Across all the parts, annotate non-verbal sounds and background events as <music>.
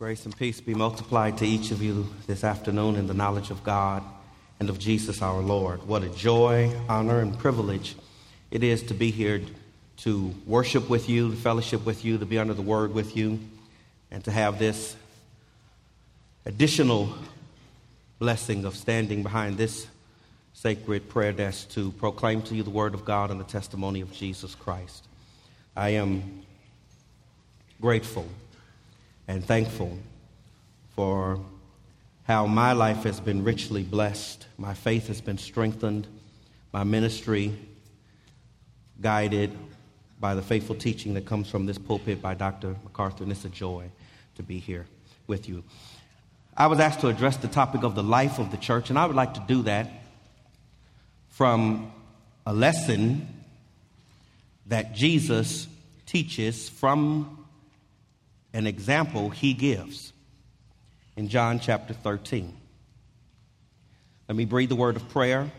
Grace and peace be multiplied to each of you this afternoon in the knowledge of God and of Jesus our Lord. What a joy, honor, and privilege it is to be here to worship with you, to fellowship with you, to be under the word with you, and to have this additional blessing of standing behind this sacred prayer desk to proclaim to you the word of God and the testimony of Jesus Christ. I am grateful and thankful for how my life has been richly blessed, my faith has been strengthened, my ministry guided by the faithful teaching that comes from this pulpit by Dr. MacArthur, and it's a joy to be here with you. I was asked to address the topic of the life of the church, and I would like to do that from a lesson that Jesus teaches from an example he gives in John chapter 13. Let me breathe the word of prayer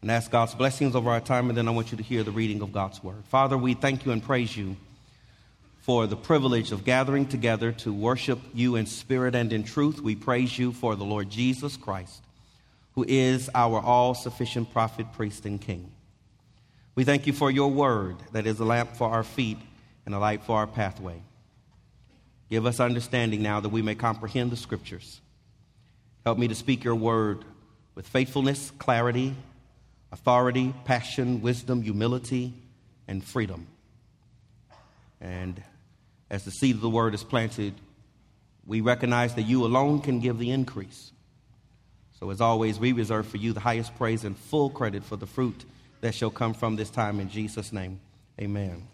and ask God's blessings over our time, and then I want you to hear the reading of God's word. Father, we thank you and praise you for the privilege of gathering together to worship you in spirit and in truth. We praise you for the Lord Jesus Christ, who is our all sufficient prophet, priest, and king. We thank you for your word that is a lamp for our feet and a light for our pathway. Give us understanding now that we may comprehend the scriptures. Help me to speak your word with faithfulness, clarity, authority, passion, wisdom, humility, and freedom. And as the seed of the word is planted, we recognize that you alone can give the increase. So, as always, we reserve for you the highest praise and full credit for the fruit that shall come from this time in Jesus' name. Amen.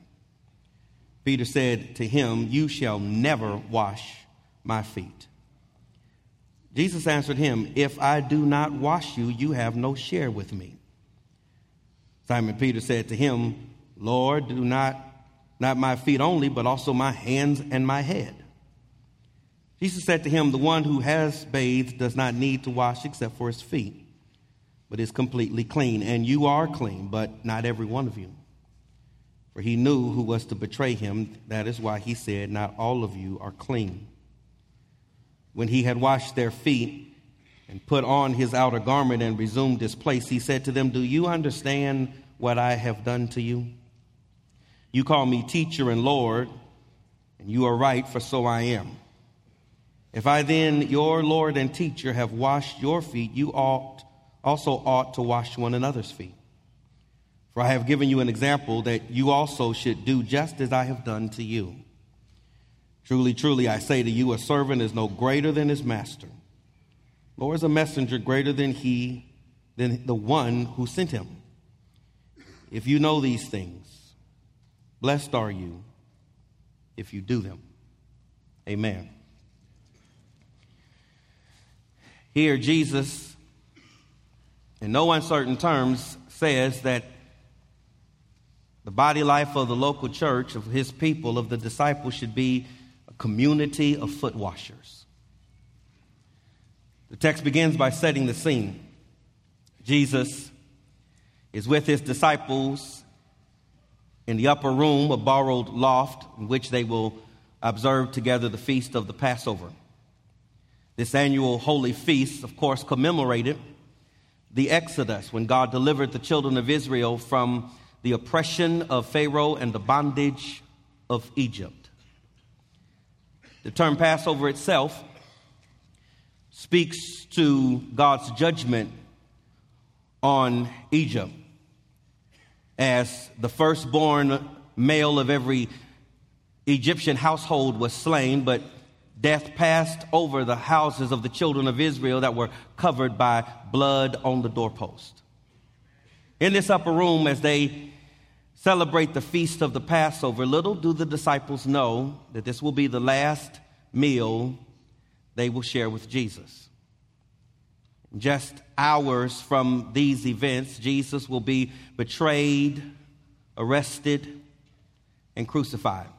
Peter said to him, You shall never wash my feet. Jesus answered him, If I do not wash you, you have no share with me. Simon Peter said to him, Lord, do not, not my feet only, but also my hands and my head. Jesus said to him, The one who has bathed does not need to wash except for his feet, but is completely clean. And you are clean, but not every one of you. For he knew who was to betray him. That is why he said, Not all of you are clean when he had washed their feet and put on his outer garment and resumed his place, he said to them, Do you understand what I have done to you? You call me teacher and Lord, and you are right, for so I am. If I then, your Lord and teacher, have washed your feet, you ought also ought to wash one another's feet. For I have given you an example that you also should do just as I have done to you. Truly, truly, I say to you, a servant is no greater than his master, nor is a messenger greater than he, than the one who sent him. If you know these things, blessed are you if you do them. Amen. Here, Jesus, in no uncertain terms, says that the body life of the local church, of his people, of the disciples, should be a community of foot washers. The text begins by setting the scene. Jesus is with his disciples in the upper room, a borrowed loft, in which they will observe together the feast of the Passover. This annual holy feast, of course, commemorated the Exodus when God delivered the children of Israel from the oppression of Pharaoh and the bondage of Egypt. The term Passover itself speaks to God's judgment on Egypt as the firstborn male of every Egyptian household was slain, but death passed over the houses of the children of Israel that were covered by blood on the doorpost. In this upper room, as they celebrate the feast of the Passover, little do the disciples know that this will be the last meal they will share with Jesus. Just hours from these events, Jesus will be betrayed, arrested, and crucified.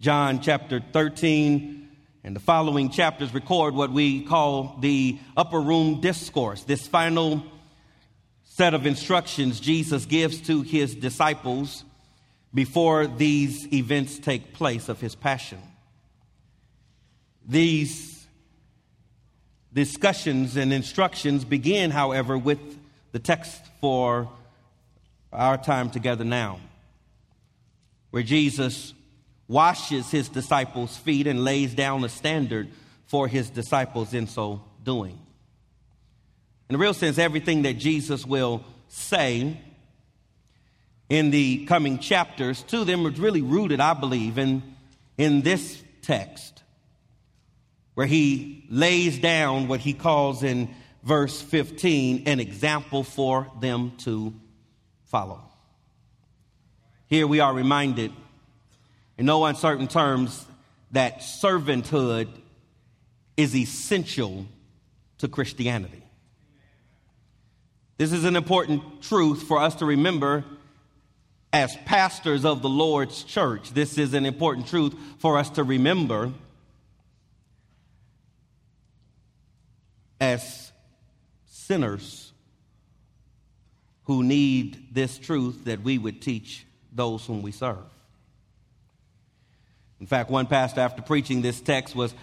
John chapter 13 and the following chapters record what we call the upper room discourse, this final set of instructions Jesus gives to his disciples before these events take place of his passion. These discussions and instructions begin, however, with the text for our time together now, where Jesus washes his disciples' feet and lays down a standard for his disciples in so doing. In a real sense, everything that Jesus will say in the coming chapters to them is really rooted, I believe, in, in this text, where he lays down what he calls in verse 15 an example for them to follow. Here we are reminded in no uncertain terms that servanthood is essential to Christianity. This is an important truth for us to remember as pastors of the Lord's church. This is an important truth for us to remember as sinners who need this truth that we would teach those whom we serve. In fact, one pastor, after preaching this text, was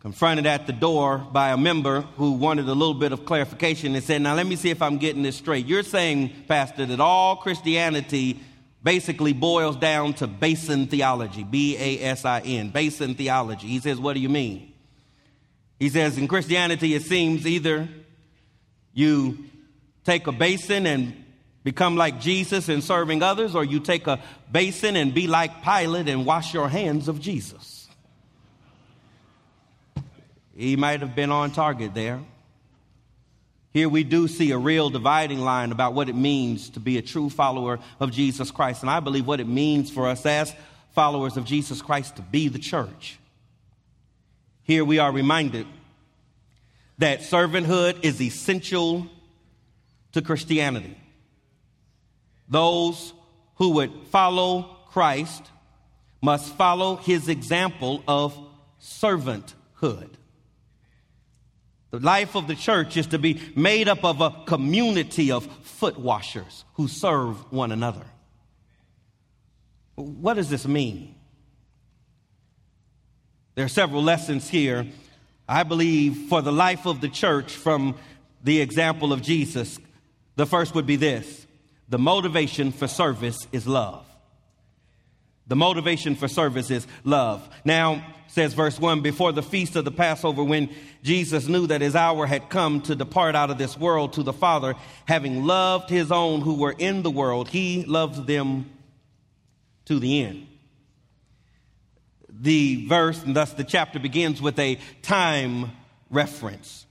confronted at the door by a member who wanted a little bit of clarification and said, Now, let me see if I'm getting this straight. You're saying, Pastor, that all Christianity basically boils down to basin theology, B A S I N, basin theology. He says, What do you mean? He says, In Christianity, it seems either you take a basin and become like Jesus in serving others, or you take a basin and be like Pilate and wash your hands of Jesus. He might have been on target there. Here we do see a real dividing line about what it means to be a true follower of Jesus Christ. And I believe what it means for us as followers of Jesus Christ to be the church. Here we are reminded that servanthood is essential to Christianity those who would follow Christ must follow his example of servanthood. The life of the church is to be made up of a community of foot washers who serve one another. What does this mean? There are several lessons here, I believe, for the life of the church from the example of Jesus. The first would be this the motivation for service is love. The motivation for service is love. Now, says verse 1 before the feast of the Passover, when Jesus knew that his hour had come to depart out of this world to the Father, having loved his own who were in the world, he loved them to the end. The verse, and thus the chapter begins with a time reference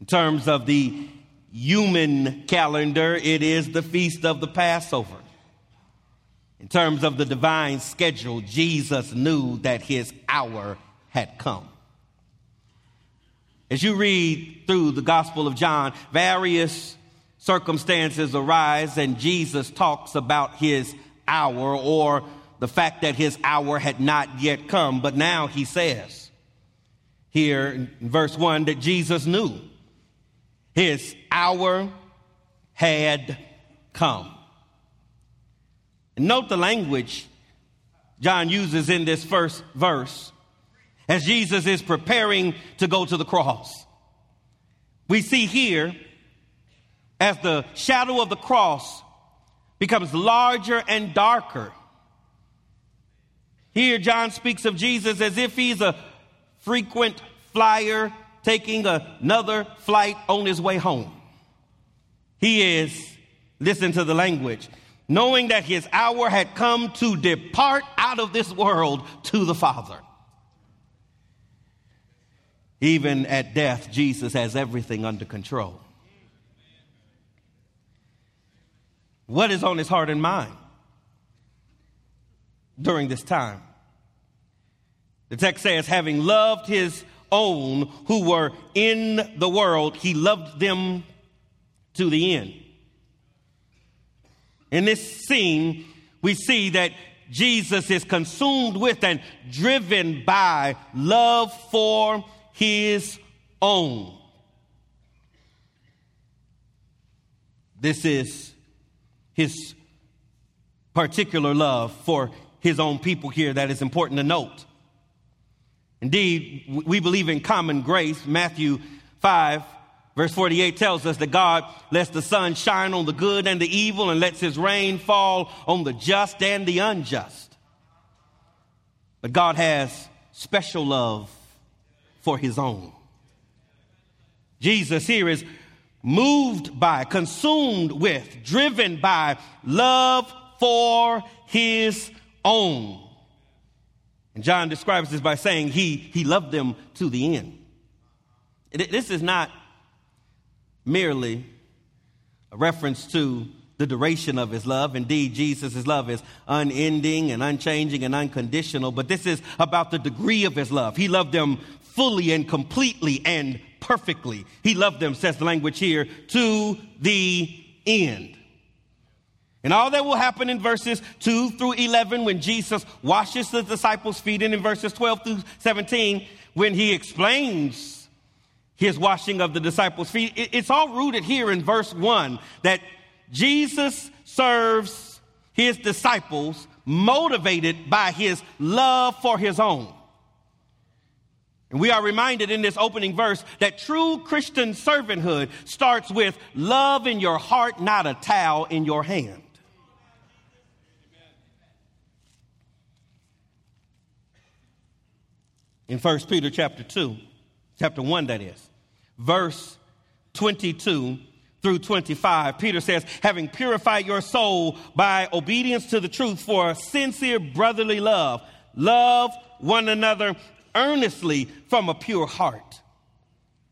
in terms of the human calendar, it is the feast of the Passover. In terms of the divine schedule, Jesus knew that his hour had come. As you read through the Gospel of John, various circumstances arise, and Jesus talks about his hour or the fact that his hour had not yet come. But now he says here in verse 1 that Jesus knew his hour had come. Note the language John uses in this first verse as Jesus is preparing to go to the cross. We see here as the shadow of the cross becomes larger and darker, Here, John speaks of Jesus as if he's a frequent flyer taking another flight on his way home. He is, listen to the language, knowing that his hour had come to depart out of this world to the Father. Even at death, Jesus has everything under control. What is on his heart and mind during this time? The text says, having loved his own who were in the world, he loved them to the end. In this scene, we see that Jesus is consumed with and driven by love for his own. This is his particular love for his own people here that is important to note. Indeed, we believe in common grace. Matthew 5, verse 48 tells us that God lets the sun shine on the good and the evil and lets his rain fall on the just and the unjust. But God has special love for his own. Jesus here is moved by, consumed with, driven by love for his own. And John describes this by saying he, he loved them to the end. This is not merely a reference to the duration of his love. Indeed, Jesus' love is unending and unchanging and unconditional, but this is about the degree of his love. He loved them fully and completely and perfectly. He loved them, says the language here, to the end. And all that will happen in verses 2 through 11 when Jesus washes the disciples' feet, and in verses 12 through 17 when he explains his washing of the disciples' feet. It's all rooted here in verse 1 that Jesus serves his disciples motivated by his love for his own. And we are reminded in this opening verse that true Christian servanthood starts with love in your heart, not a towel in your hand. In 1 Peter chapter 2, chapter 1 that is, verse 22 through 25, Peter says, having purified your soul by obedience to the truth for sincere brotherly love, love one another earnestly from a pure heart.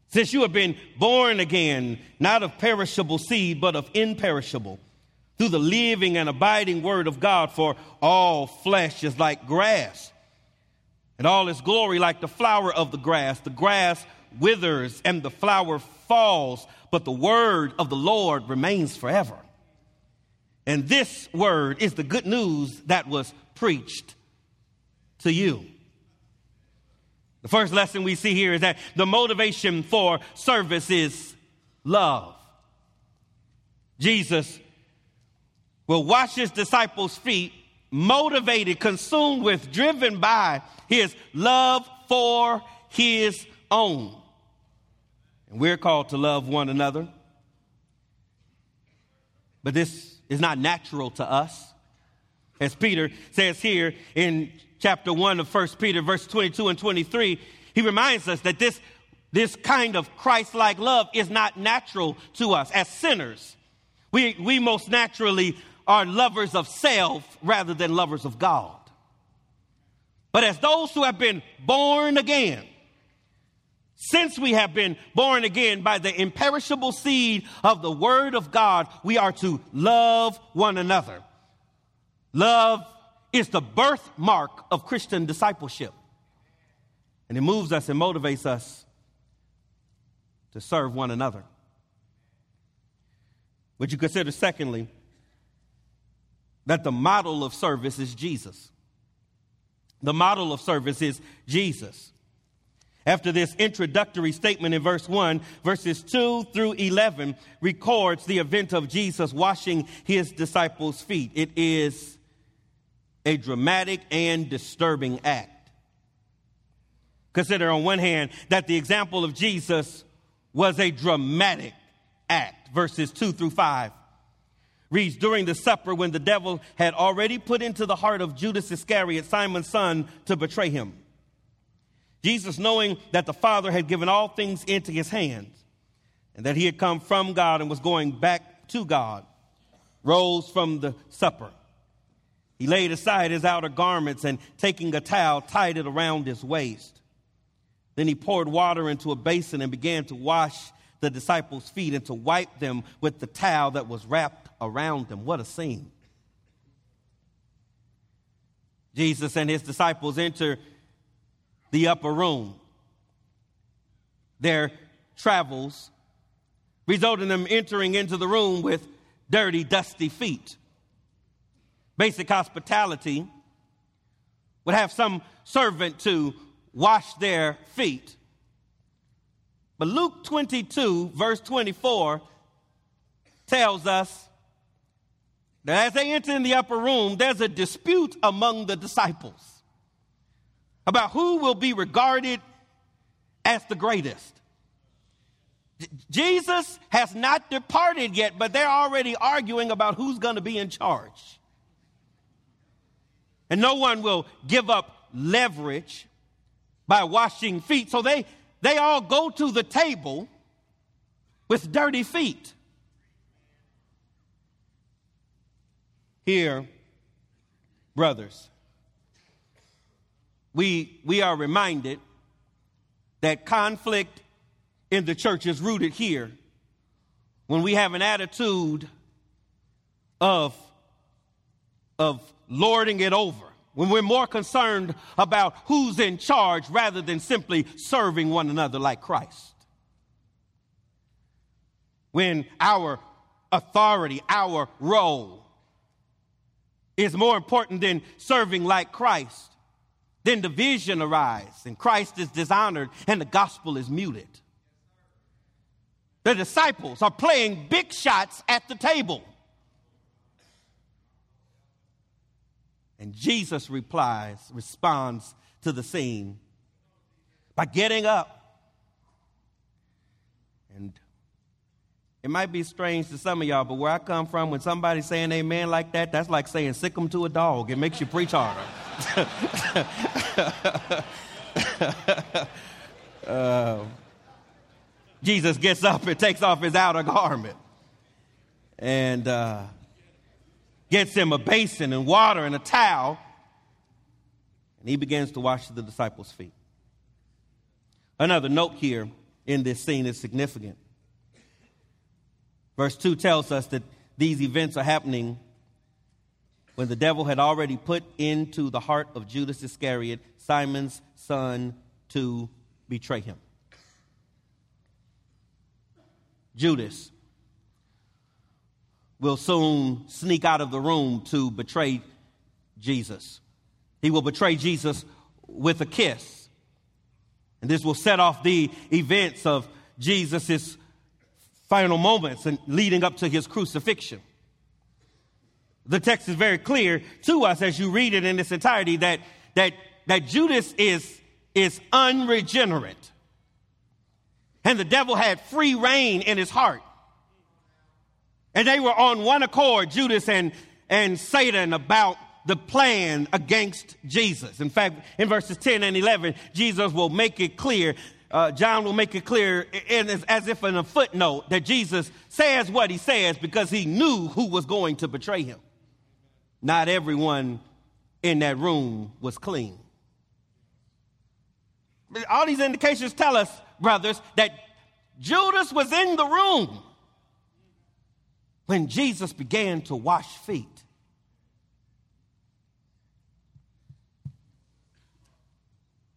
Since you have been born again, not of perishable seed, but of imperishable, through the living and abiding word of God, for all flesh is like grass, and all its glory like the flower of the grass. The grass withers and the flower falls, but the word of the Lord remains forever. And this word is the good news that was preached to you. The first lesson we see here is that the motivation for service is love. Jesus will wash his disciples' feet, motivated, consumed with, driven by his love for his own. And we're called to love one another. But this is not natural to us. As Peter says here in chapter 1 of 1 Peter, verse 22 and 23, he reminds us that this, this kind of Christ like love is not natural to us as sinners. We, we most naturally are lovers of self rather than lovers of God. But as those who have been born again, since we have been born again by the imperishable seed of the Word of God, we are to love one another. Love is the birthmark of Christian discipleship. And it moves us and motivates us to serve one another. Would you consider, secondly, that the model of service is Jesus? The model of service is Jesus. After this introductory statement in verse 1, verses 2 through 11 records the event of Jesus washing his disciples' feet. It is a dramatic and disturbing act. Consider, on one hand, that the example of Jesus was a dramatic act, verses 2 through 5. reads During the supper, when the devil had already put into the heart of Judas Iscariot, Simon's son, to betray him. Jesus, knowing that the Father had given all things into his hands, and that he had come from God and was going back to God, rose from the supper. He laid aside his outer garments and taking a towel, tied it around his waist. Then he poured water into a basin and began to wash the disciples' feet and to wipe them with the towel that was wrapped around them. What a scene. Jesus and his disciples enter the upper room. Their travels result in them entering into the room with dirty, dusty feet. Basic hospitality would have some servant to wash their feet. But Luke 22, verse 24, tells us that as they enter in the upper room, there's a dispute among the disciples about who will be regarded as the greatest. Jesus has not departed yet, but they're already arguing about who's going to be in charge. And no one will give up leverage by washing feet. So they, they all go to the table with dirty feet. Here, brothers, we, we are reminded that conflict in the church is rooted here when we have an attitude of, of lording it over when we're more concerned about who's in charge rather than simply serving one another like Christ. When our authority, our role is more important than serving like Christ, then division arises and Christ is dishonored and the gospel is muted. The disciples are playing big shots at the table. And Jesus replies, responds to the scene by getting up. And it might be strange to some of y'all, but where I come from, when somebody's saying amen like that, that's like saying sick them to a dog. It makes you preach harder. Uh, <laughs> Jesus gets up and takes off his outer garment. And uh, gets him a basin and water and a towel, and he begins to wash the disciples' feet. Another note here in this scene is significant. Verse 2 tells us that these events are happening when the devil had already put into the heart of Judas Iscariot, Simon's son, to betray him. Judas will soon sneak out of the room to betray Jesus. He will betray Jesus with a kiss. And this will set off the events of Jesus' final moments and leading up to his crucifixion. The text is very clear to us as you read it in its entirety that, that, that Judas is, is unregenerate. And the devil had free reign in his heart. And they were on one accord, Judas and, and Satan, about the plan against Jesus. In fact, in verses 10 and 11, Jesus will make it clear, uh, John will make it clear in, as, as if in a footnote that Jesus says what he says because he knew who was going to betray him. Not everyone in that room was clean. All these indications tell us, brothers, that Judas was in the room when Jesus began to wash feet.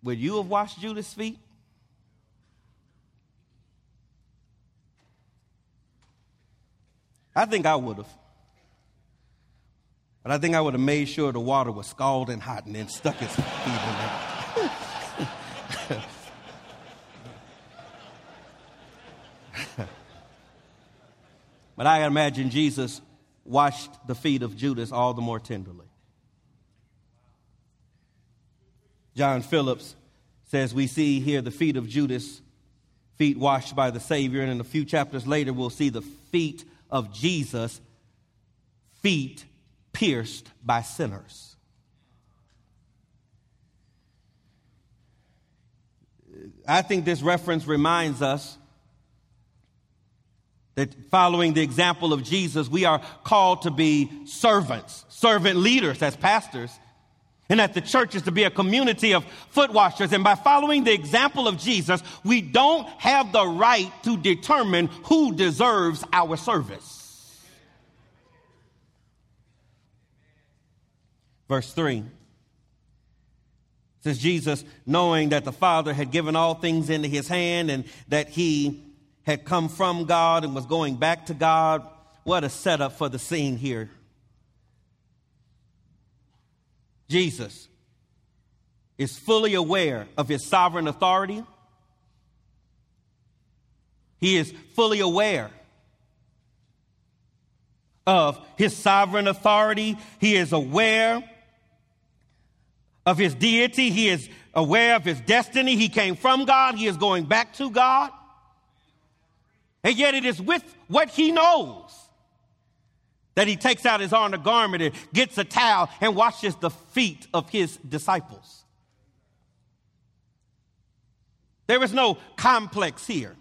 Would you have washed Judas' feet? I think I would have. But I think I would have made sure the water was scalding hot and then stuck his feet in there. <laughs> But I imagine Jesus washed the feet of Judas all the more tenderly. John Phillips says, We see here the feet of Judas, feet washed by the Savior, and in a few chapters later, we'll see the feet of Jesus feet pierced by sinners. I think this reference reminds us that following the example of Jesus, we are called to be servants, servant leaders as pastors, and that the church is to be a community of foot washers. And by following the example of Jesus, we don't have the right to determine who deserves our service. Verse 3 says Jesus, knowing that the Father had given all things into his hand and that he had come from God and was going back to God. What a setup for the scene here. Jesus is fully aware of his sovereign authority. He is fully aware of his sovereign authority. He is aware of his deity. He is aware of his destiny. He came from God. He is going back to God. And yet it is with what he knows that he takes out his honor garment and gets a towel and washes the feet of his disciples. There is no complex here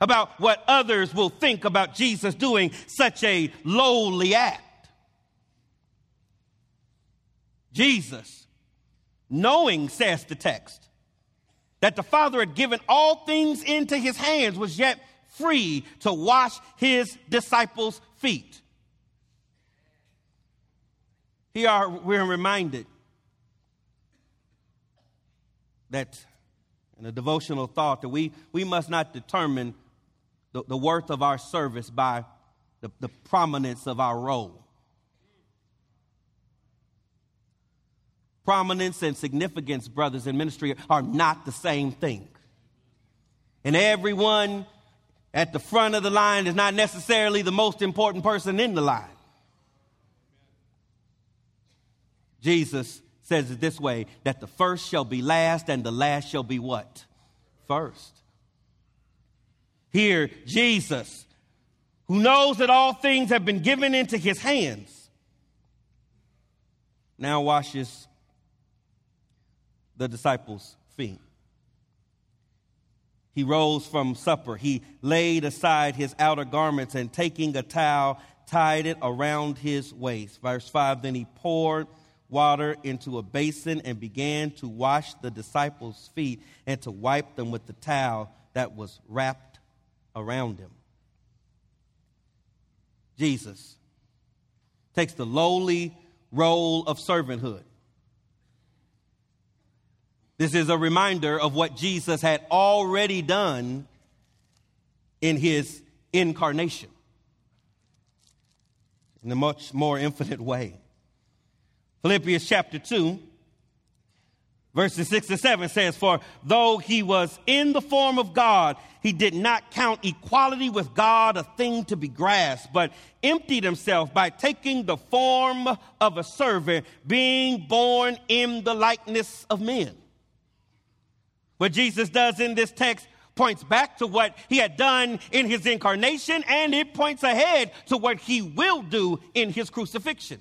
about what others will think about Jesus doing such a lowly act. Jesus, knowing, says the text, that the Father had given all things into his hands, was yet free to wash his disciples' feet. Here we're reminded that in a devotional thought that we, we must not determine the, the worth of our service by the, the prominence of our role. Prominence and significance, brothers in ministry, are not the same thing. And everyone at the front of the line is not necessarily the most important person in the line. Jesus says it this way that the first shall be last and the last shall be what? First. Here, Jesus, who knows that all things have been given into his hands, now washes the disciples' feet. He rose from supper. He laid aside his outer garments and taking a towel, tied it around his waist. Verse 5 Then he poured water into a basin and began to wash the disciples' feet and to wipe them with the towel that was wrapped around him. Jesus takes the lowly role of servanthood this is a reminder of what Jesus had already done in his incarnation in a much more infinite way. Philippians chapter 2, verses 6 and 7 says, For though he was in the form of God, he did not count equality with God a thing to be grasped, but emptied himself by taking the form of a servant, being born in the likeness of men. What Jesus does in this text points back to what he had done in his incarnation, and it points ahead to what he will do in his crucifixion.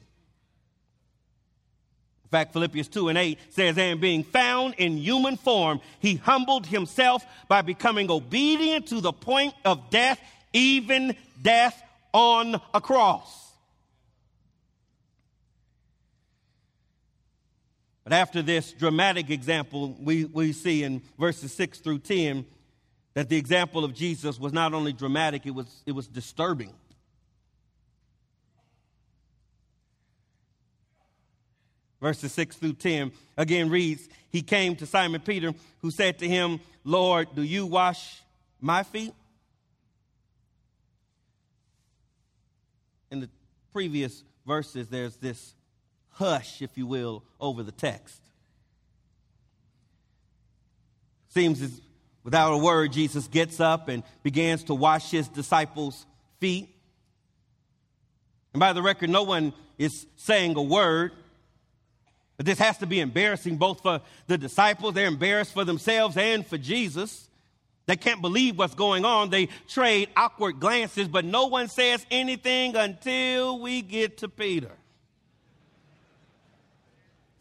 In fact, Philippians 2 and 8 says, And being found in human form, he humbled himself by becoming obedient to the point of death, even death on a cross. But after this dramatic example, we, we see in verses 6 through 10 that the example of Jesus was not only dramatic, it was, it was disturbing. Verses 6 through 10 again reads He came to Simon Peter, who said to him, Lord, do you wash my feet? In the previous verses, there's this hush, if you will, over the text. Seems as without a word, Jesus gets up and begins to wash his disciples' feet. And by the record, no one is saying a word. But this has to be embarrassing both for the disciples, they're embarrassed for themselves and for Jesus. They can't believe what's going on. They trade awkward glances, but no one says anything until we get to Peter.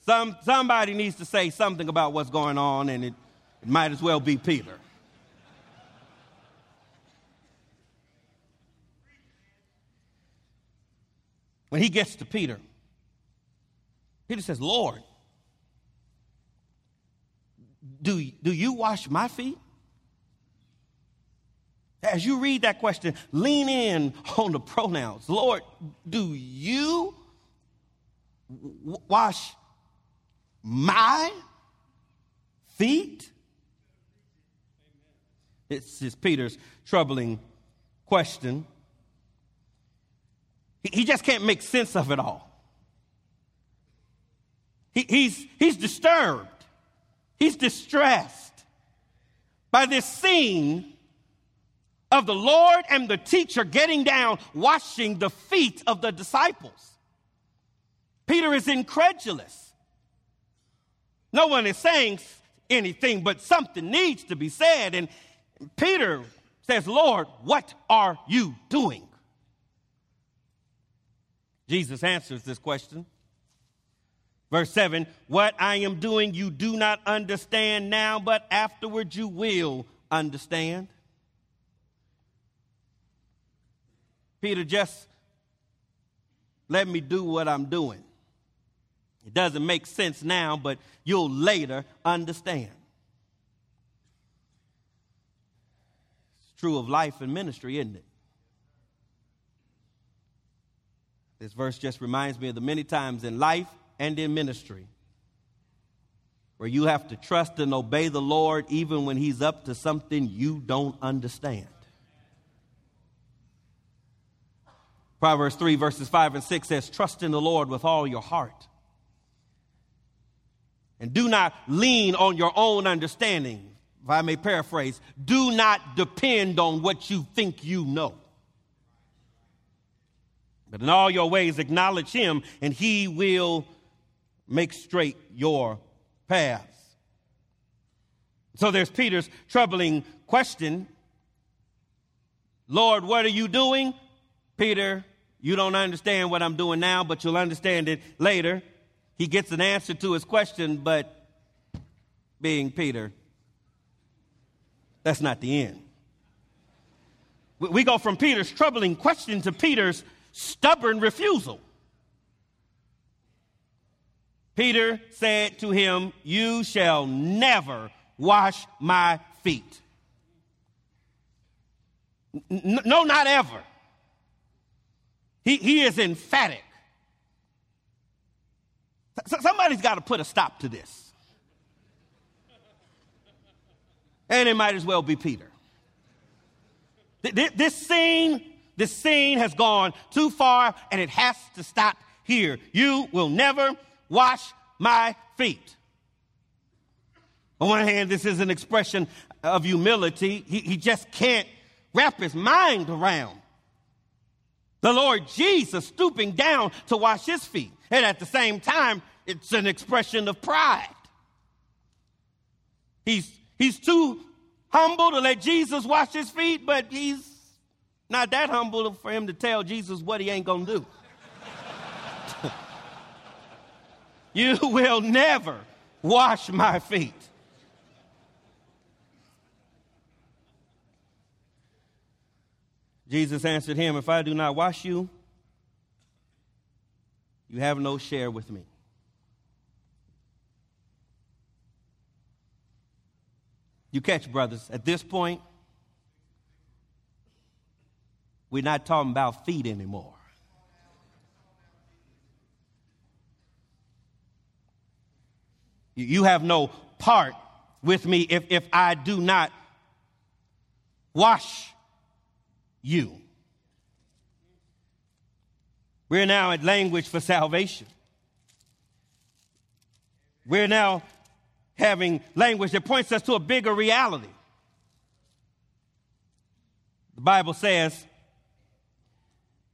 Some, somebody needs to say something about what's going on, and it, it might as well be Peter. When he gets to Peter, Peter says, Lord, do, do you wash my feet? As you read that question, lean in on the pronouns. Lord, do you wash my feet? This is Peter's troubling question. He just can't make sense of it all. He, he's, he's disturbed, he's distressed by this scene of the Lord and the teacher getting down, washing the feet of the disciples. Peter is incredulous. No one is saying anything, but something needs to be said. And Peter says, Lord, what are you doing? Jesus answers this question. Verse 7 What I am doing you do not understand now, but afterward you will understand. Peter, just let me do what I'm doing. It doesn't make sense now, but you'll later understand. It's true of life and ministry, isn't it? This verse just reminds me of the many times in life and in ministry where you have to trust and obey the Lord even when He's up to something you don't understand. Proverbs 3, verses 5 and 6 says, Trust in the Lord with all your heart. And do not lean on your own understanding. If I may paraphrase, do not depend on what you think you know. But in all your ways, acknowledge him, and he will make straight your paths. So there's Peter's troubling question Lord, what are you doing? Peter, you don't understand what I'm doing now, but you'll understand it later. He gets an answer to his question, but being Peter, that's not the end. We go from Peter's troubling question to Peter's stubborn refusal. Peter said to him, You shall never wash my feet. N- no, not ever. He, he is emphatic. Somebody's got to put a stop to this. And it might as well be Peter. This scene, this scene has gone too far and it has to stop here. You will never wash my feet. On one hand, this is an expression of humility. He, he just can't wrap his mind around the Lord Jesus stooping down to wash his feet. And at the same time, it's an expression of pride. He's, he's too humble to let Jesus wash his feet, but he's not that humble for him to tell Jesus what he ain't going to do. <laughs> you will never wash my feet. Jesus answered him, If I do not wash you, you have no share with me. You catch, brothers, at this point, we're not talking about feet anymore. You have no part with me if, if I do not wash you. We're now at language for salvation. We're now having language that points us to a bigger reality. The Bible says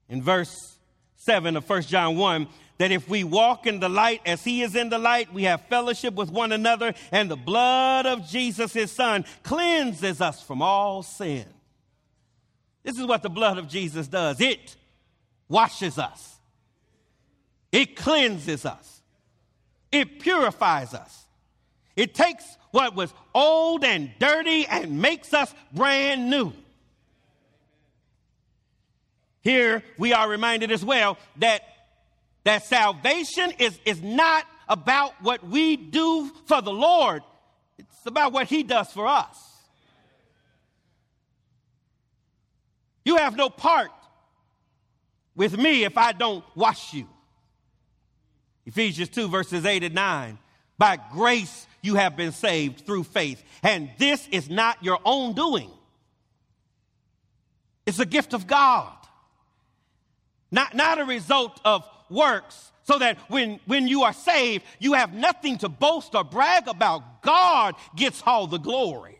in verse 7 of 1 John 1 that if we walk in the light as he is in the light, we have fellowship with one another, and the blood of Jesus, his son, cleanses us from all sin. This is what the blood of Jesus does. It washes us, it cleanses us, it purifies us, it takes what was old and dirty and makes us brand new. Here we are reminded as well that, that salvation is, is not about what we do for the Lord, it's about what He does for us. You have no part with me if I don't wash you. Ephesians 2, verses 8 and 9. By grace you have been saved through faith, and this is not your own doing, it's a gift of God not, not a result of works, so that when, when you are saved, you have nothing to boast or brag about. God gets all the glory.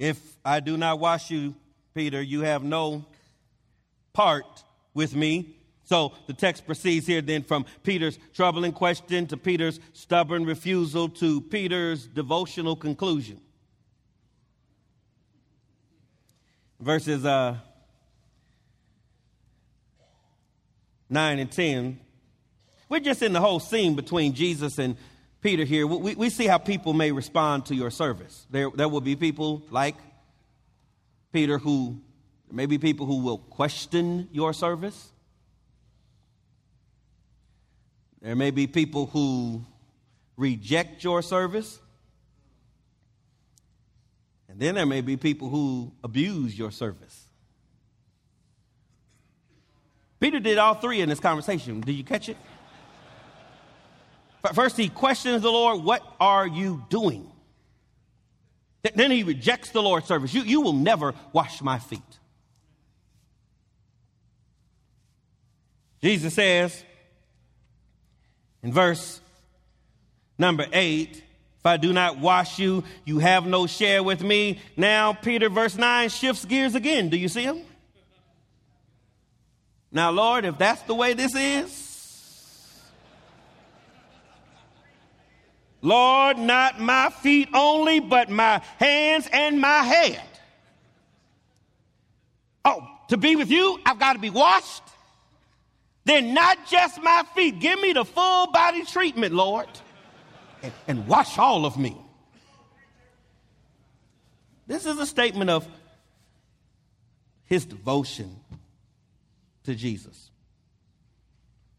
If I do not wash you, Peter, you have no part with me. So the text proceeds here then from Peter's troubling question to Peter's stubborn refusal to Peter's devotional conclusion. verses uh, 9 and 10. We're just in the whole scene between Jesus and Peter here. We, we see how people may respond to your service. There, there will be people like Peter who, maybe people who will question your service. There may be people who reject your service. And then there may be people who abuse your service. Peter did all three in this conversation. Did you catch it? First, he questions the Lord, What are you doing? Then he rejects the Lord's service. You, you will never wash my feet. Jesus says in verse number 8, if I do not wash you, you have no share with me. Now, Peter, verse 9, shifts gears again. Do you see him? Now, Lord, if that's the way this is, Lord, not my feet only, but my hands and my head. Oh, to be with you, I've got to be washed. Then, not just my feet. Give me the full body treatment, Lord and, and wash all of me. This is a statement of his devotion to Jesus.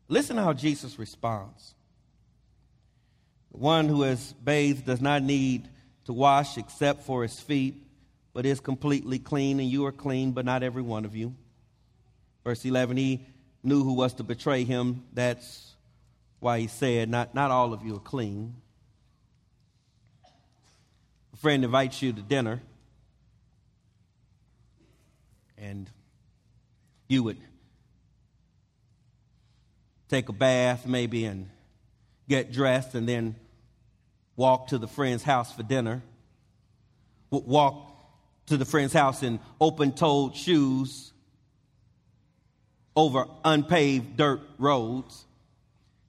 Listen how Jesus responds. One who has bathed does not need to wash except for his feet, but is completely clean, and you are clean, but not every one of you. Verse 11, he knew who was to betray him. That's why he said, Not, not all of you are clean A friend invites you to dinner, and you would take a bath maybe and get dressed and then walk to the friend's house for dinner, walk to the friend's house in open toed shoes over unpaved dirt roads.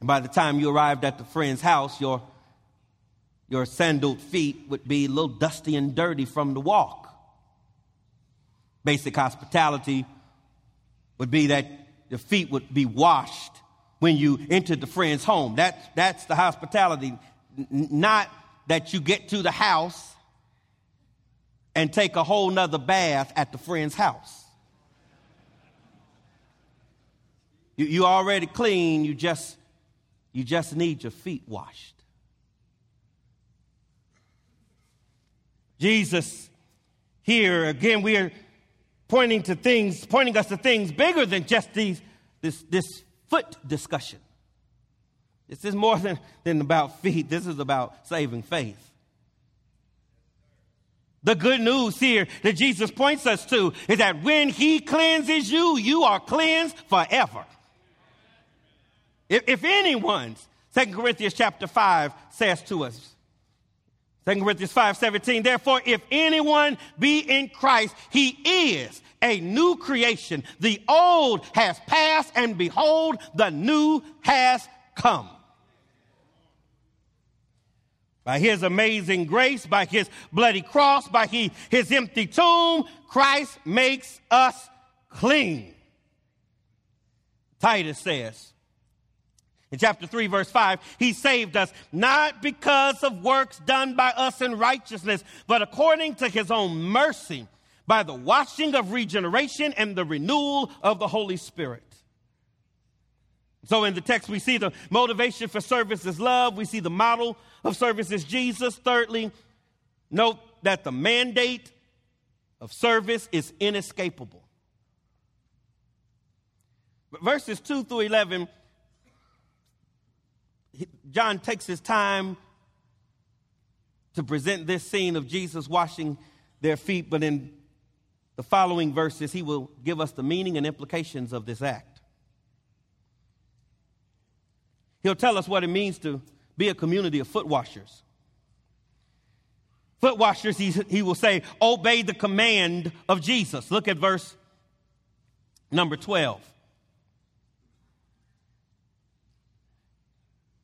And by the time you arrived at the friend's house, your your sandaled feet would be a little dusty and dirty from the walk. Basic hospitality would be that your feet would be washed when you entered the friend's home. That, that's the hospitality. Not that you get to the house and take a whole nother bath at the friend's house. You, you already clean, you just, you just need your feet washed. Jesus here, again, we are pointing to things, pointing us to things bigger than just these, this, this foot discussion. This is more than, than about feet. This is about saving faith. The good news here that Jesus points us to is that when he cleanses you, you are cleansed forever. If, if anyone's, 2 Corinthians chapter 5 says to us, 2 Corinthians 5 17, therefore, if anyone be in Christ, he is a new creation. The old has passed, and behold, the new has come. By his amazing grace, by his bloody cross, by he, his empty tomb, Christ makes us clean. Titus says in chapter 3, verse 5, he saved us not because of works done by us in righteousness, but according to his own mercy, by the washing of regeneration and the renewal of the Holy Spirit. So in the text, we see the motivation for service is love. We see the model of service is Jesus. Thirdly, note that the mandate of service is inescapable. Verses 2 through 11, John takes his time to present this scene of Jesus washing their feet, but in the following verses, he will give us the meaning and implications of this act. He'll tell us what it means to be a community of foot washers. Foot washers, he, he will say, obey the command of Jesus. Look at verse number 12.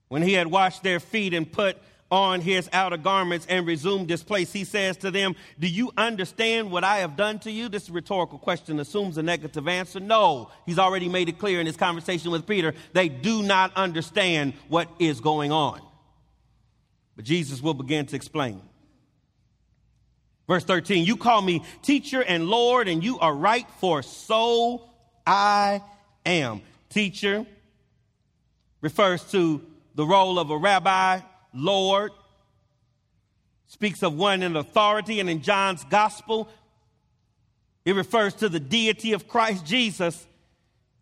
When he had washed their feet and put on his outer garments and resumed his place, he says to them, Do you understand what I have done to you? This rhetorical question assumes a negative answer. No, he's already made it clear in his conversation with Peter. They do not understand what is going on. But Jesus will begin to explain. Verse 13, you call me teacher and Lord, and you are right, for so I am. Teacher refers to the role of a rabbi Lord, speaks of one in authority, and in John's gospel, it refers to the deity of Christ Jesus,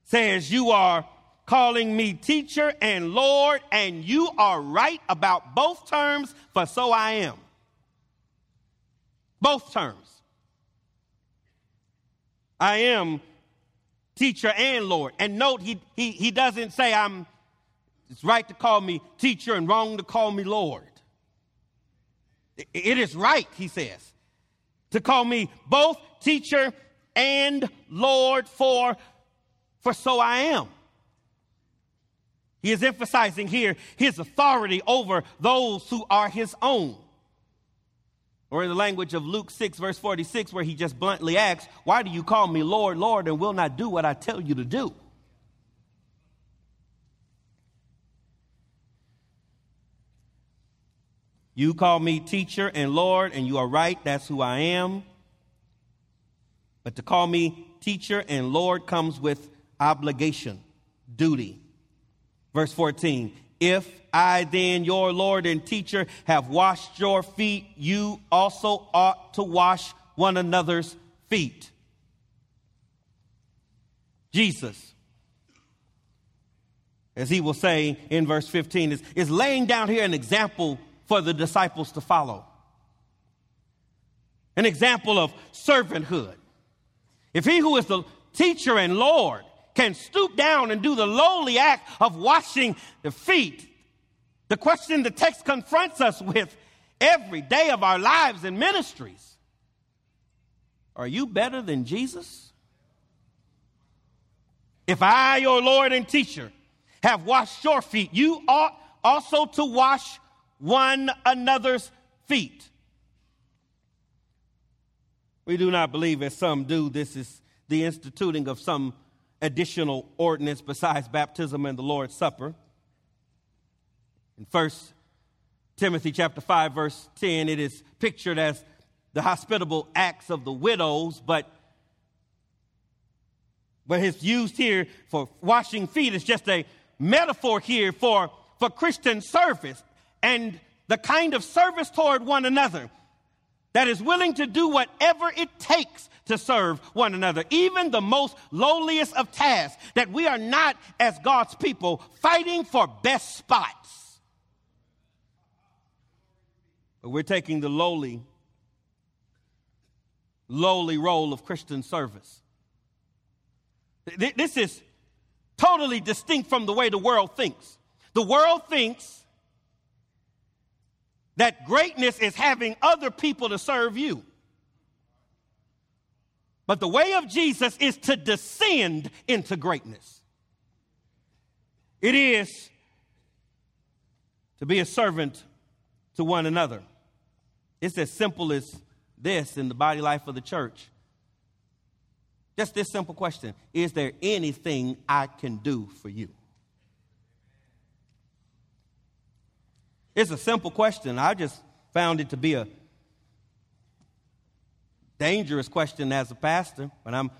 says, You are calling me teacher and Lord, and you are right about both terms, for so I am. Both terms. I am teacher and Lord. And note, he, he, he doesn't say I'm it's right to call me teacher and wrong to call me Lord. It is right, he says, to call me both teacher and Lord, for, for so I am. He is emphasizing here his authority over those who are his own. Or in the language of Luke 6, verse 46, where he just bluntly asks, Why do you call me Lord, Lord, and will not do what I tell you to do? You call me teacher and Lord, and you are right, that's who I am. But to call me teacher and Lord comes with obligation, duty. Verse 14 If I then, your Lord and teacher, have washed your feet, you also ought to wash one another's feet. Jesus, as he will say in verse 15, is, is laying down here an example for the disciples to follow. An example of servanthood. If he who is the teacher and Lord can stoop down and do the lowly act of washing the feet, the question the text confronts us with every day of our lives and ministries are you better than Jesus? If I, your Lord and teacher, have washed your feet, you ought also to wash one another's feet. We do not believe, as some do, this is the instituting of some additional ordinance besides baptism and the Lord's Supper. In 1 Timothy chapter 5 verse 10 it is pictured as the hospitable acts of the widows but but it's used here for washing feet is just a metaphor here for for Christian service and the kind of service toward one another that is willing to do whatever it takes to serve one another, even the most lowliest of tasks, that we are not, as God's people, fighting for best spots. But we're taking the lowly, lowly role of Christian service. This is totally distinct from the way the world thinks. The world thinks that greatness is having other people to serve you. But the way of Jesus is to descend into greatness. It is to be a servant to one another. It's as simple as this in the body life of the church. Just this simple question Is there anything I can do for you? It's a simple question. I just found it to be a dangerous question as a pastor when I'm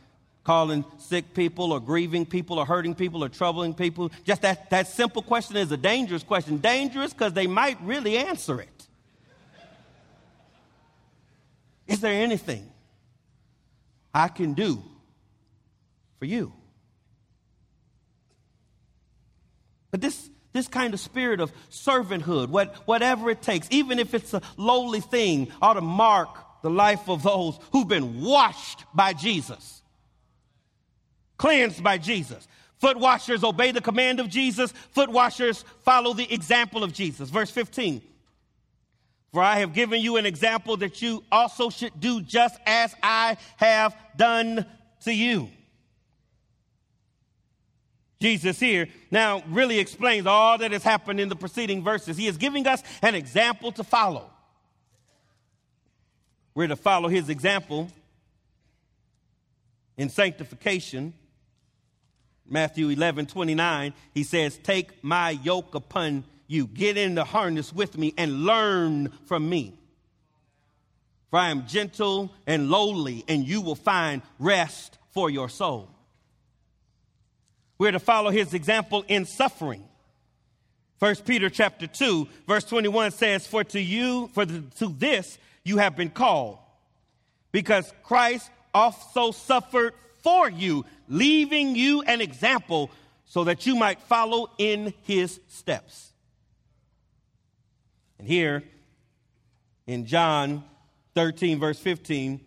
calling sick people or grieving people or hurting people or troubling people. Just that, that simple question is a dangerous question. Dangerous because they might really answer it. Is there anything I can do for you? But this, this kind of spirit of servanthood, what, whatever it takes, even if it's a lowly thing, ought to mark the life of those who've been washed by Jesus, cleansed by Jesus. Foot washers obey the command of Jesus. Foot washers follow the example of Jesus. Verse 15. For I have given you an example that you also should do just as I have done to you. Jesus here now really explains all that has happened in the preceding verses. He is giving us an example to follow. We're to follow his example in sanctification. Matthew 11, 29, he says, Take my yoke upon you, get in the harness with me, and learn from me. For I am gentle and lowly, and you will find rest for your soul. We're to follow his example in suffering. First Peter chapter 2, verse 21 says, For to you, for the, to this you have been called, because Christ also suffered for you, leaving you an example so that you might follow in his steps. And here in John 13, verse 15,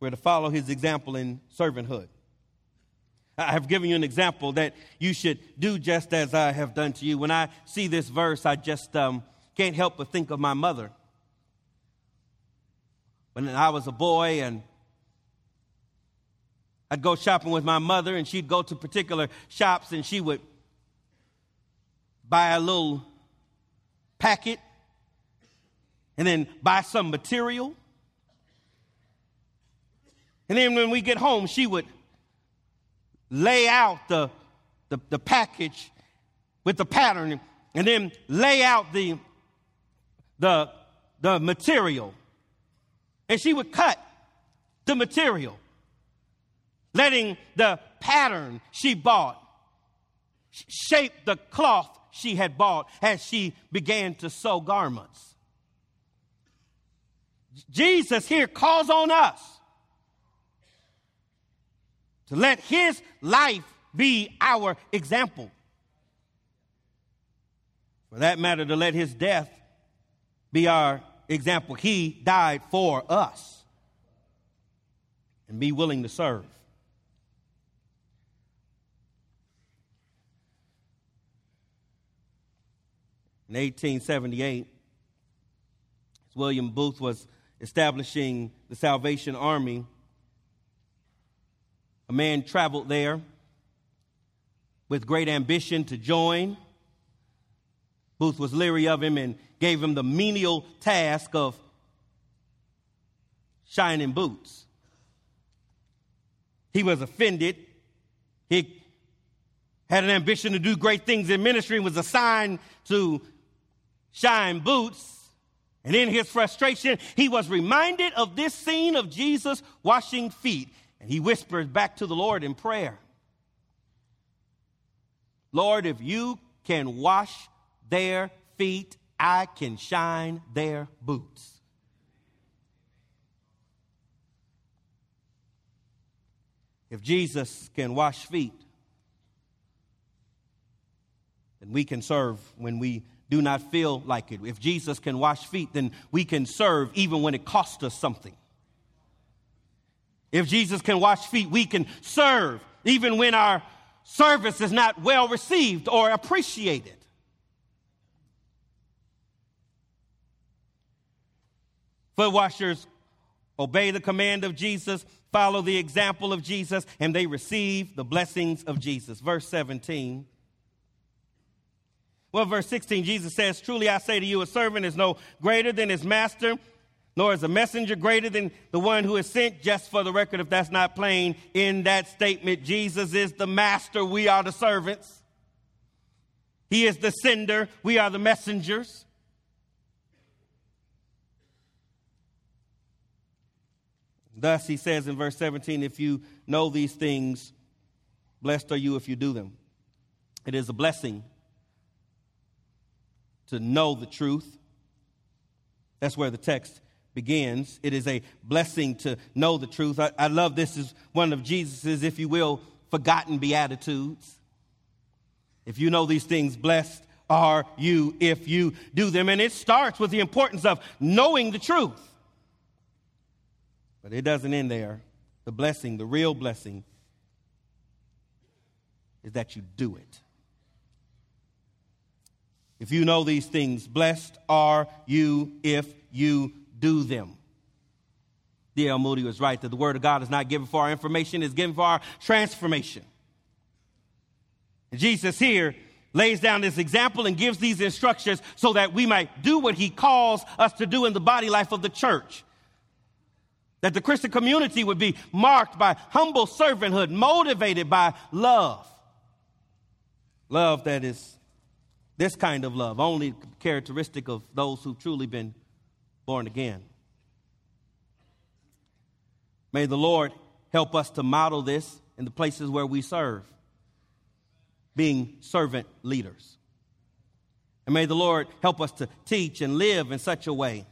we're to follow his example in servanthood. I have given you an example that you should do just as I have done to you. When I see this verse, I just um, can't help but think of my mother when I was a boy and I'd go shopping with my mother and she'd go to particular shops and she would buy a little packet and then buy some material. And then when we get home, she would lay out the, the, the package with the pattern and then lay out the, the, the material and she would cut the material, letting the pattern she bought shape the cloth she had bought as she began to sew garments. Jesus here calls on us to let his life be our example. For that matter, to let his death be our example, he died for us and be willing to serve. In 1878, William Booth was establishing the Salvation Army. A man traveled there with great ambition to join. Booth was leery of him and gave him the menial task of shining boots. He was offended. He had an ambition to do great things in ministry and was assigned to shine boots. And in his frustration, he was reminded of this scene of Jesus washing feet. And he whispers back to the Lord in prayer Lord, if you can wash their feet, I can shine their boots. If Jesus can wash feet, then we can serve when we do not feel like it. If Jesus can wash feet, then we can serve even when it costs us something. If Jesus can wash feet, we can serve even when our service is not well received or appreciated. Foot washers obey the command of Jesus, follow the example of Jesus, and they receive the blessings of Jesus. Verse 17. Well, verse 16, Jesus says, Truly I say to you, a servant is no greater than his master, nor is a messenger greater than the one who is sent. Just for the record, if that's not plain, in that statement, Jesus is the master, we are the servants. He is the sender, we are the messengers. Thus, he says in verse 17, if you know these things, blessed are you if you do them. It is a blessing to know the truth. That's where the text begins. It is a blessing to know the truth. I, I love this is one of Jesus's, if you will, forgotten beatitudes. If you know these things, blessed are you if you do them. And it starts with the importance of knowing the truth. But it doesn't end there. The blessing, the real blessing, is that you do it. If you know these things, blessed are you if you do them. D.L. Moody was right that the Word of God is not given for our information, it's given for our transformation. And Jesus here lays down this example and gives these instructions so that we might do what He calls us to do in the body life of the church. That the Christian community would be marked by humble servanthood, motivated by love. Love that is this kind of love, only characteristic of those who've truly been born again. May the Lord help us to model this in the places where we serve, being servant leaders. And may the Lord help us to teach and live in such a way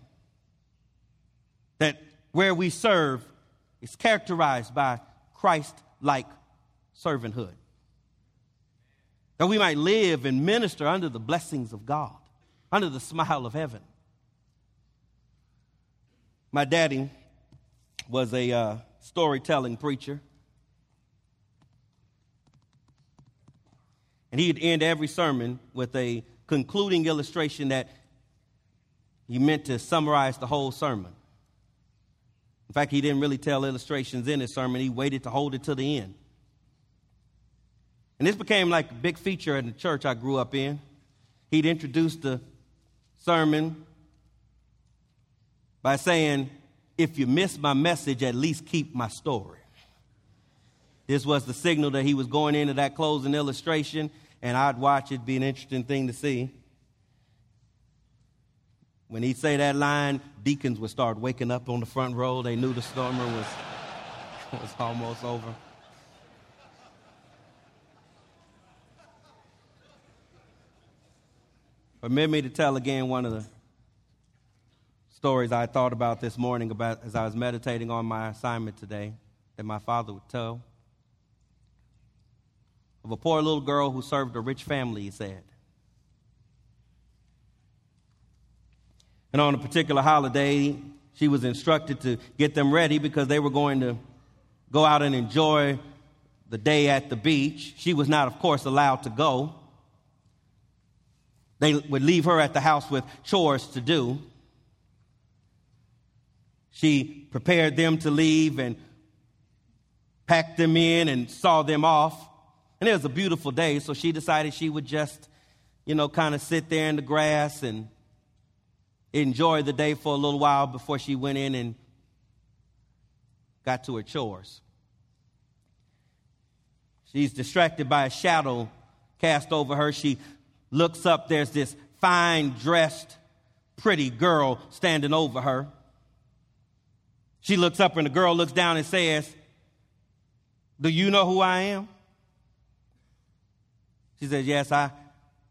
that where we serve is characterized by Christ like servanthood. That we might live and minister under the blessings of God, under the smile of heaven. My daddy was a uh, storytelling preacher. And he'd end every sermon with a concluding illustration that he meant to summarize the whole sermon. In fact, he didn't really tell illustrations in his sermon, he waited to hold it to the end. And this became like a big feature in the church I grew up in. He'd introduce the sermon by saying, If you miss my message, at least keep my story. This was the signal that he was going into that closing illustration, and I'd watch it be an interesting thing to see. When he'd say that line, deacons would start waking up on the front row. They knew the stormer was, <laughs> was almost over. Permit me to tell again one of the stories I thought about this morning about as I was meditating on my assignment today that my father would tell. Of a poor little girl who served a rich family, he said. And on a particular holiday, she was instructed to get them ready because they were going to go out and enjoy the day at the beach. She was not, of course, allowed to go. They would leave her at the house with chores to do. She prepared them to leave and packed them in and saw them off. And it was a beautiful day, so she decided she would just, you know, kind of sit there in the grass and enjoy the day for a little while before she went in and got to her chores. She's distracted by a shadow cast over her. She looks up, there's this fine dressed, pretty girl standing over her. She looks up, and the girl looks down and says, Do you know who I am? She says, Yes, I,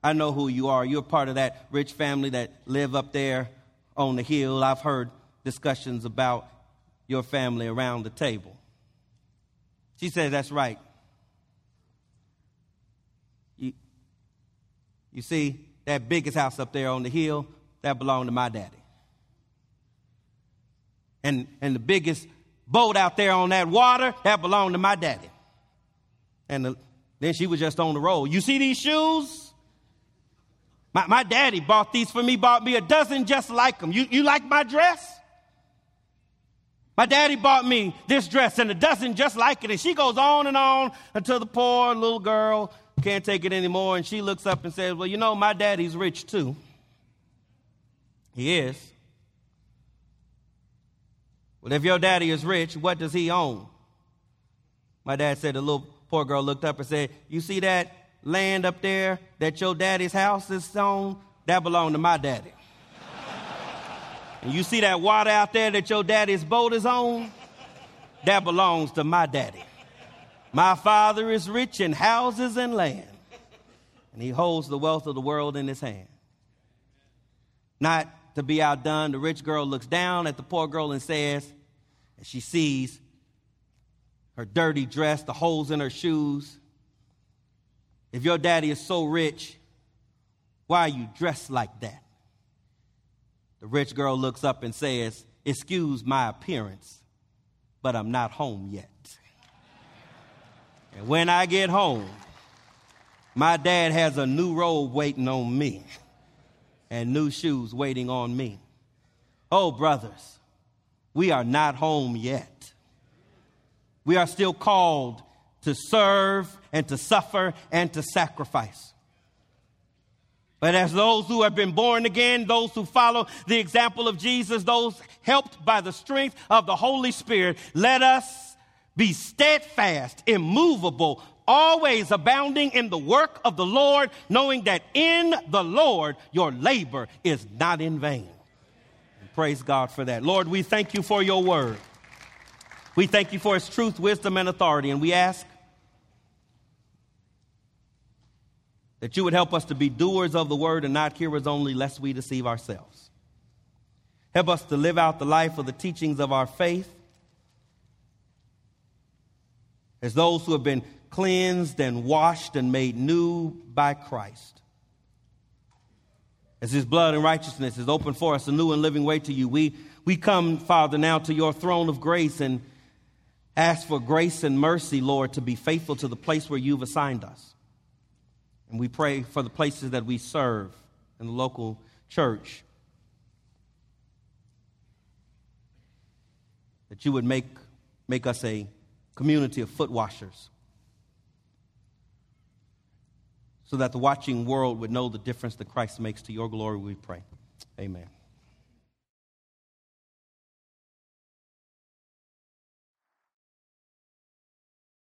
I know who you are. You're part of that rich family that live up there on the hill. I've heard discussions about your family around the table. She says, That's right. You, you see, that biggest house up there on the hill, that belonged to my daddy. And, and the biggest boat out there on that water, that belonged to my daddy. And the, then she was just on the road. You see these shoes? My, my daddy bought these for me, bought me a dozen just like them. You, you like my dress? My daddy bought me this dress and it doesn't just like it. And she goes on and on until the poor little girl can't take it anymore. And she looks up and says, Well, you know, my daddy's rich too. He is. Well, if your daddy is rich, what does he own? My dad said, the little poor girl looked up and said, You see that land up there that your daddy's house is on? That belonged to my daddy. and you see that water out there that your daddy's boat is on? That belongs to my daddy. My father is rich in houses and land, and he holds the wealth of the world in his hand. Not to be outdone, the rich girl looks down at the poor girl and says, and she sees her dirty dress, the holes in her shoes. If your daddy is so rich, why are you dressed like that? The rich girl looks up and says, Excuse my appearance, but I'm not home yet. And when I get home, my dad has a new robe waiting on me and new shoes waiting on me. Oh, brothers, we are not home yet. We are still called to serve and to suffer and to sacrifice. But as those who have been born again, those who follow the example of Jesus, those helped by the strength of the Holy Spirit, let us be steadfast, immovable, always abounding in the work of the Lord, knowing that in the Lord your labor is not in vain. Praise God for that. Lord, we thank you for your word. We thank you for its truth, wisdom, and authority, and we ask that you would help us to be doers of the word and not hearers only, lest we deceive ourselves. Help us to live out the life of the teachings of our faith as those who have been cleansed and washed and made new by Christ. As his blood and righteousness is open for us a new and living way to you, we, we come, Father, now to your throne of grace and ask for grace and mercy, Lord, to be faithful to the place where you've assigned us. And we pray for the places that we serve in the local church. That you would make, make us a community of foot washers so that the watching world would know the difference that Christ makes to your glory, we pray. Amen.